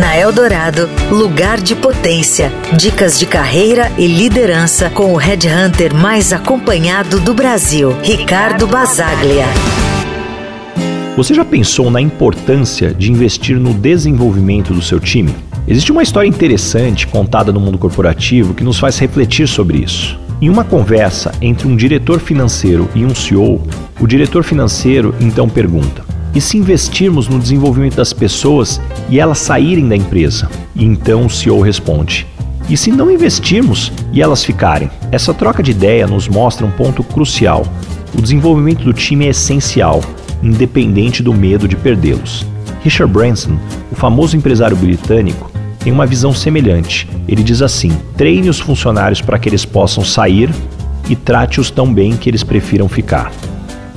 Na Eldorado, lugar de potência. Dicas de carreira e liderança com o headhunter mais acompanhado do Brasil, Ricardo Basaglia. Você já pensou na importância de investir no desenvolvimento do seu time? Existe uma história interessante contada no mundo corporativo que nos faz refletir sobre isso. Em uma conversa entre um diretor financeiro e um CEO, o diretor financeiro então pergunta: e se investirmos no desenvolvimento das pessoas e elas saírem da empresa? E então o CEO responde: e se não investirmos e elas ficarem? Essa troca de ideia nos mostra um ponto crucial. O desenvolvimento do time é essencial, independente do medo de perdê-los. Richard Branson, o famoso empresário britânico, tem uma visão semelhante. Ele diz assim: treine os funcionários para que eles possam sair e trate-os tão bem que eles prefiram ficar.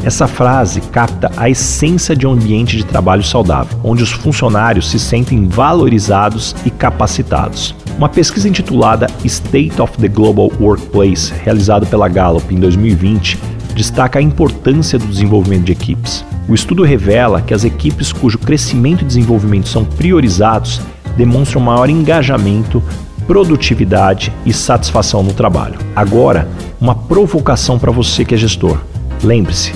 Essa frase capta a essência de um ambiente de trabalho saudável, onde os funcionários se sentem valorizados e capacitados. Uma pesquisa intitulada State of the Global Workplace, realizada pela Gallup em 2020, destaca a importância do desenvolvimento de equipes. O estudo revela que as equipes cujo crescimento e desenvolvimento são priorizados demonstram maior engajamento, produtividade e satisfação no trabalho. Agora, uma provocação para você que é gestor. Lembre-se,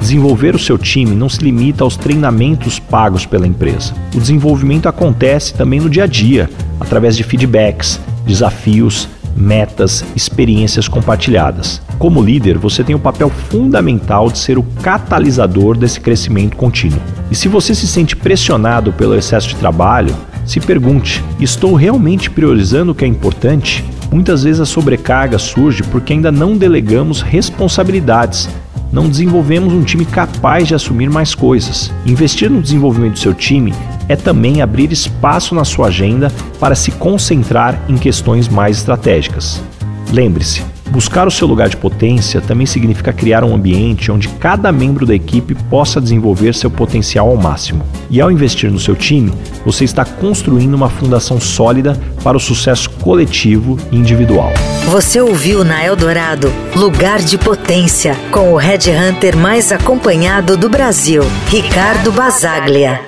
Desenvolver o seu time não se limita aos treinamentos pagos pela empresa. O desenvolvimento acontece também no dia a dia, através de feedbacks, desafios, metas, experiências compartilhadas. Como líder, você tem o papel fundamental de ser o catalisador desse crescimento contínuo. E se você se sente pressionado pelo excesso de trabalho, se pergunte: estou realmente priorizando o que é importante? Muitas vezes a sobrecarga surge porque ainda não delegamos responsabilidades não desenvolvemos um time capaz de assumir mais coisas. Investir no desenvolvimento do seu time é também abrir espaço na sua agenda para se concentrar em questões mais estratégicas. Lembre-se, buscar o seu lugar de potência também significa criar um ambiente onde cada membro da equipe possa desenvolver seu potencial ao máximo. E ao investir no seu time, você está construindo uma fundação sólida para o sucesso coletivo e individual. Você ouviu na Eldorado Lugar de Potência com o Red Hunter mais acompanhado do Brasil, Ricardo Basaglia.